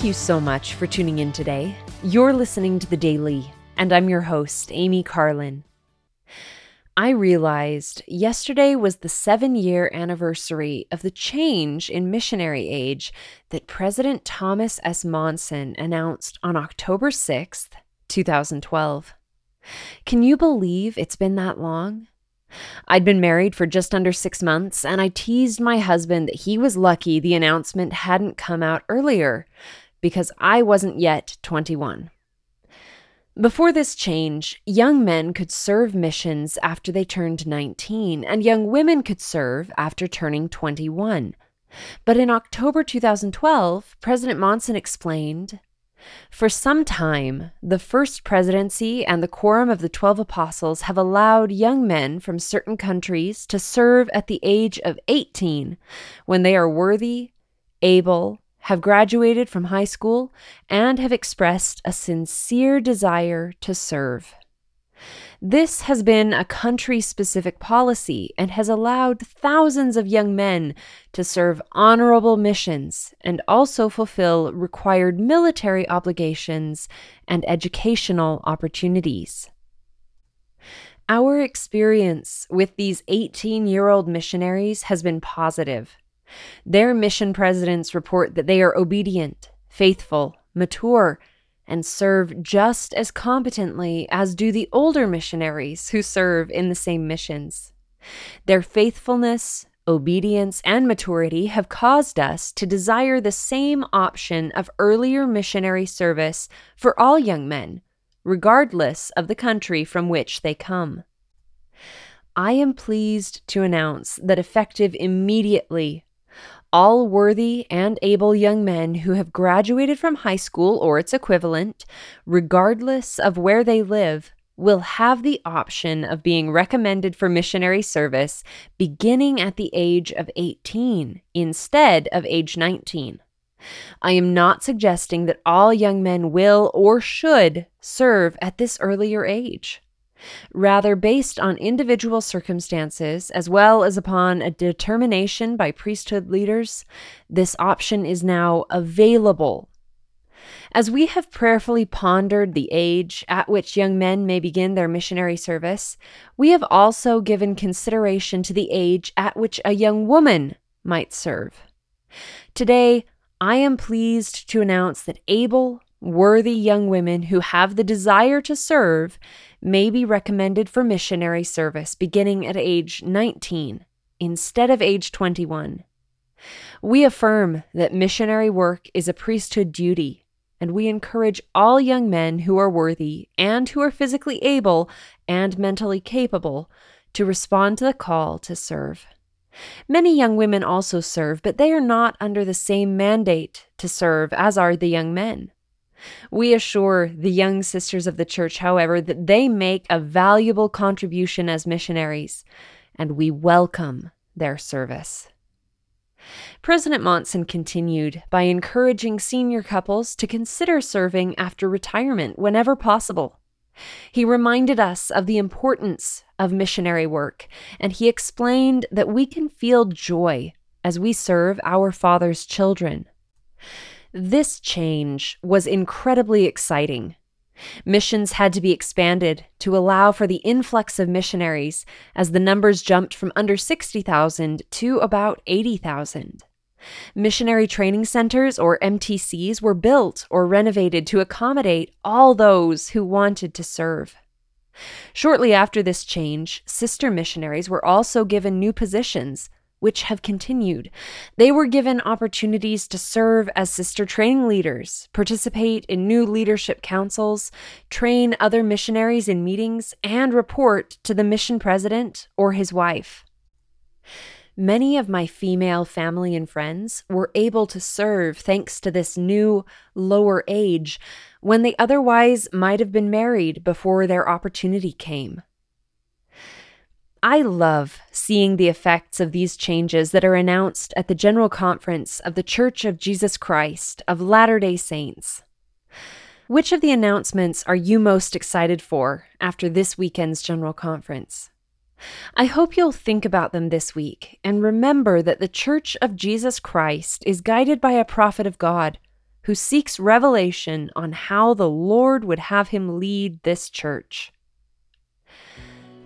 Thank you so much for tuning in today. You're listening to The Daily, and I'm your host, Amy Carlin. I realized yesterday was the seven year anniversary of the change in missionary age that President Thomas S. Monson announced on October 6th, 2012. Can you believe it's been that long? I'd been married for just under six months, and I teased my husband that he was lucky the announcement hadn't come out earlier because I wasn't yet 21. Before this change, young men could serve missions after they turned 19, and young women could serve after turning 21. But in October 2012, President Monson explained For some time, the First Presidency and the Quorum of the Twelve Apostles have allowed young men from certain countries to serve at the age of 18 when they are worthy, able, have graduated from high school, and have expressed a sincere desire to serve. This has been a country specific policy and has allowed thousands of young men to serve honorable missions and also fulfill required military obligations and educational opportunities. Our experience with these 18 year old missionaries has been positive. Their mission presidents report that they are obedient, faithful, mature, and serve just as competently as do the older missionaries who serve in the same missions. Their faithfulness, obedience, and maturity have caused us to desire the same option of earlier missionary service for all young men, regardless of the country from which they come. I am pleased to announce that effective immediately all worthy and able young men who have graduated from high school or its equivalent, regardless of where they live, will have the option of being recommended for missionary service beginning at the age of 18 instead of age 19. I am not suggesting that all young men will or should serve at this earlier age. Rather, based on individual circumstances as well as upon a determination by priesthood leaders, this option is now available. As we have prayerfully pondered the age at which young men may begin their missionary service, we have also given consideration to the age at which a young woman might serve. Today, I am pleased to announce that able, worthy young women who have the desire to serve may be recommended for missionary service beginning at age 19 instead of age 21. We affirm that missionary work is a priesthood duty, and we encourage all young men who are worthy and who are physically able and mentally capable to respond to the call to serve. Many young women also serve, but they are not under the same mandate to serve as are the young men. We assure the young sisters of the church, however, that they make a valuable contribution as missionaries, and we welcome their service. President Monson continued by encouraging senior couples to consider serving after retirement whenever possible. He reminded us of the importance of missionary work, and he explained that we can feel joy as we serve our Father's children. This change was incredibly exciting. Missions had to be expanded to allow for the influx of missionaries as the numbers jumped from under 60,000 to about 80,000. Missionary training centers, or MTCs, were built or renovated to accommodate all those who wanted to serve. Shortly after this change, sister missionaries were also given new positions which have continued. They were given opportunities to serve as sister training leaders, participate in new leadership councils, train other missionaries in meetings, and report to the mission president or his wife. Many of my female family and friends were able to serve thanks to this new, lower age when they otherwise might have been married before their opportunity came. I love seeing the effects of these changes that are announced at the General Conference of the Church of Jesus Christ of Latter day Saints. Which of the announcements are you most excited for after this weekend's General Conference? I hope you'll think about them this week and remember that the Church of Jesus Christ is guided by a prophet of God who seeks revelation on how the Lord would have him lead this church.